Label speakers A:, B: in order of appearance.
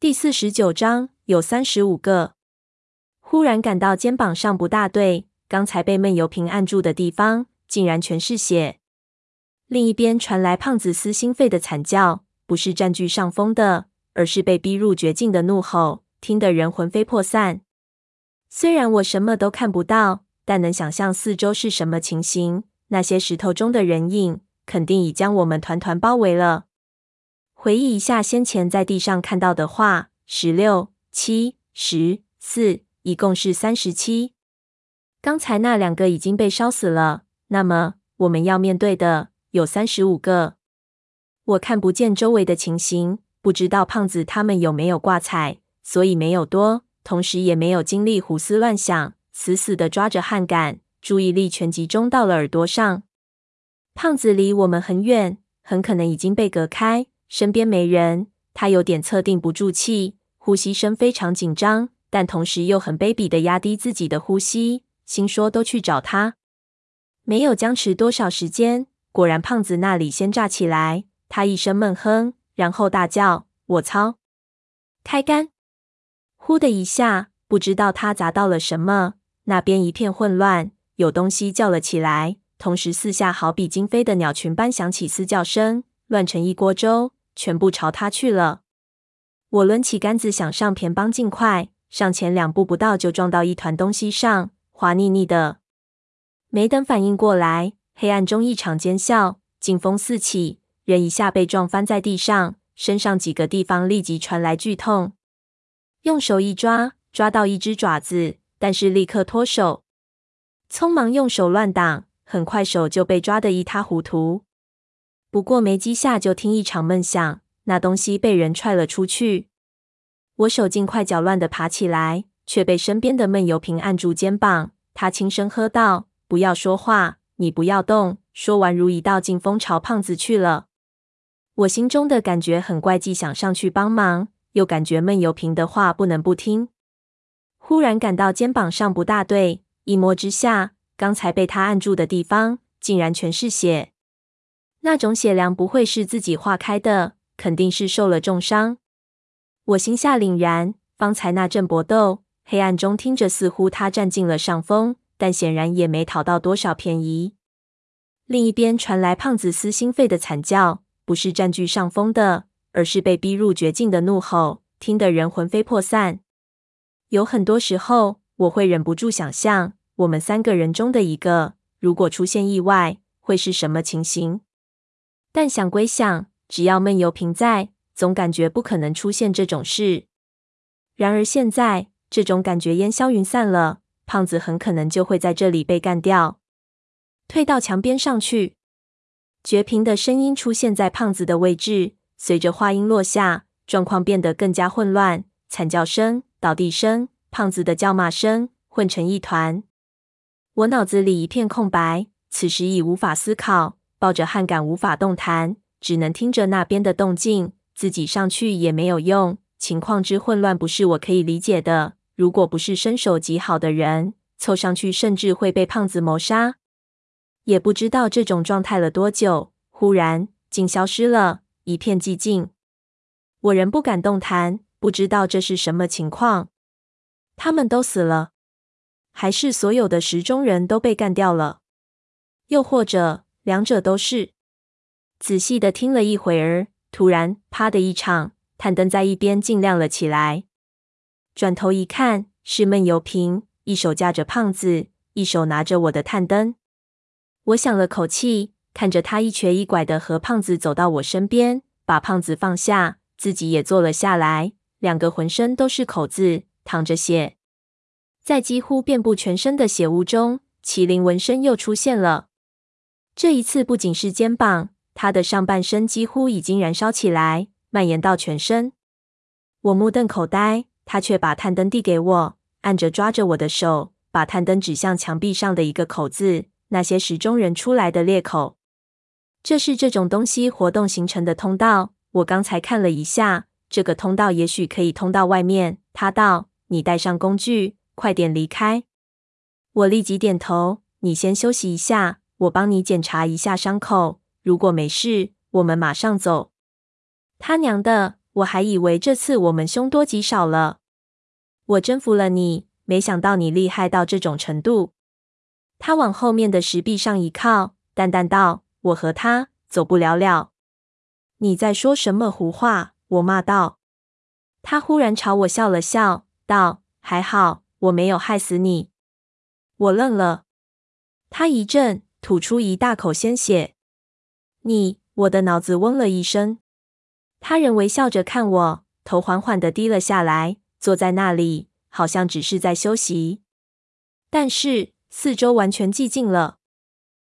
A: 第四十九章有三十五个。忽然感到肩膀上不大对，刚才被闷油瓶按住的地方，竟然全是血。另一边传来胖子撕心肺的惨叫，不是占据上风的，而是被逼入绝境的怒吼，听得人魂飞魄散。虽然我什么都看不到，但能想象四周是什么情形。那些石头中的人影，肯定已将我们团团包围了。回忆一下先前在地上看到的话，十六、七、十、四，一共是三十七。刚才那两个已经被烧死了，那么我们要面对的有三十五个。我看不见周围的情形，不知道胖子他们有没有挂彩，所以没有多，同时也没有精力胡思乱想，死死的抓着焊杆，注意力全集中到了耳朵上。胖子离我们很远，很可能已经被隔开。身边没人，他有点测定不住气，呼吸声非常紧张，但同时又很卑鄙的压低自己的呼吸，心说都去找他。没有僵持多少时间，果然胖子那里先炸起来，他一声闷哼，然后大叫：“我操！”开杆！呼的一下，不知道他砸到了什么，那边一片混乱，有东西叫了起来，同时四下好比惊飞的鸟群般响起嘶叫声，乱成一锅粥。全部朝他去了。我抡起杆子想上偏帮尽快，上前两步不到就撞到一团东西上，滑腻腻的。没等反应过来，黑暗中一场尖叫，劲风四起，人一下被撞翻在地上，身上几个地方立即传来剧痛。用手一抓，抓到一只爪子，但是立刻脱手。匆忙用手乱挡，很快手就被抓得一塌糊涂。不过没几下，就听一场闷响，那东西被人踹了出去。我手劲快脚乱的爬起来，却被身边的闷油瓶按住肩膀。他轻声喝道：“不要说话，你不要动。”说完，如一道劲风朝胖子去了。我心中的感觉很怪，既想上去帮忙，又感觉闷油瓶的话不能不听。忽然感到肩膀上不大对，一摸之下，刚才被他按住的地方，竟然全是血。那种血量不会是自己化开的，肯定是受了重伤。我心下凛然，方才那阵搏斗，黑暗中听着似乎他占尽了上风，但显然也没讨到多少便宜。另一边传来胖子撕心肺的惨叫，不是占据上风的，而是被逼入绝境的怒吼，听得人魂飞魄散。有很多时候，我会忍不住想象，我们三个人中的一个，如果出现意外，会是什么情形？但想归想，只要闷油瓶在，总感觉不可能出现这种事。然而现在，这种感觉烟消云散了，胖子很可能就会在这里被干掉。退到墙边上去。绝平的声音出现在胖子的位置，随着话音落下，状况变得更加混乱，惨叫声、倒地声、胖子的叫骂声混成一团。我脑子里一片空白，此时已无法思考。抱着焊杆无法动弹，只能听着那边的动静，自己上去也没有用。情况之混乱不是我可以理解的。如果不是身手极好的人，凑上去甚至会被胖子谋杀。也不知道这种状态了多久，忽然竟消失了，一片寂静。我仍不敢动弹，不知道这是什么情况。他们都死了，还是所有的石中人都被干掉了？又或者……两者都是。仔细的听了一会儿，突然“啪”的一场，探灯在一边竟亮了起来。转头一看，是闷油瓶，一手架着胖子，一手拿着我的探灯。我想了口气，看着他一瘸一拐的和胖子走到我身边，把胖子放下，自己也坐了下来。两个浑身都是口子，淌着血，在几乎遍布全身的血污中，麒麟纹身又出现了。这一次不仅是肩膀，他的上半身几乎已经燃烧起来，蔓延到全身。我目瞪口呆，他却把探灯递给我，按着抓着我的手，把探灯指向墙壁上的一个口子，那些石中人出来的裂口。这是这种东西活动形成的通道。我刚才看了一下，这个通道也许可以通到外面。他道：“你带上工具，快点离开。”我立即点头：“你先休息一下。”我帮你检查一下伤口，如果没事，我们马上走。他娘的，我还以为这次我们凶多吉少了。我征服了你，没想到你厉害到这种程度。他往后面的石壁上一靠，淡淡道：“我和他走不了了。”你在说什么胡话？我骂道。他忽然朝我笑了笑，道：“还好，我没有害死你。”我愣了。他一震，吐出一大口鲜血。你，我的脑子嗡了一声。他仍微笑着看我，头缓缓的低了下来，坐在那里，好像只是在休息。但是四周完全寂静了。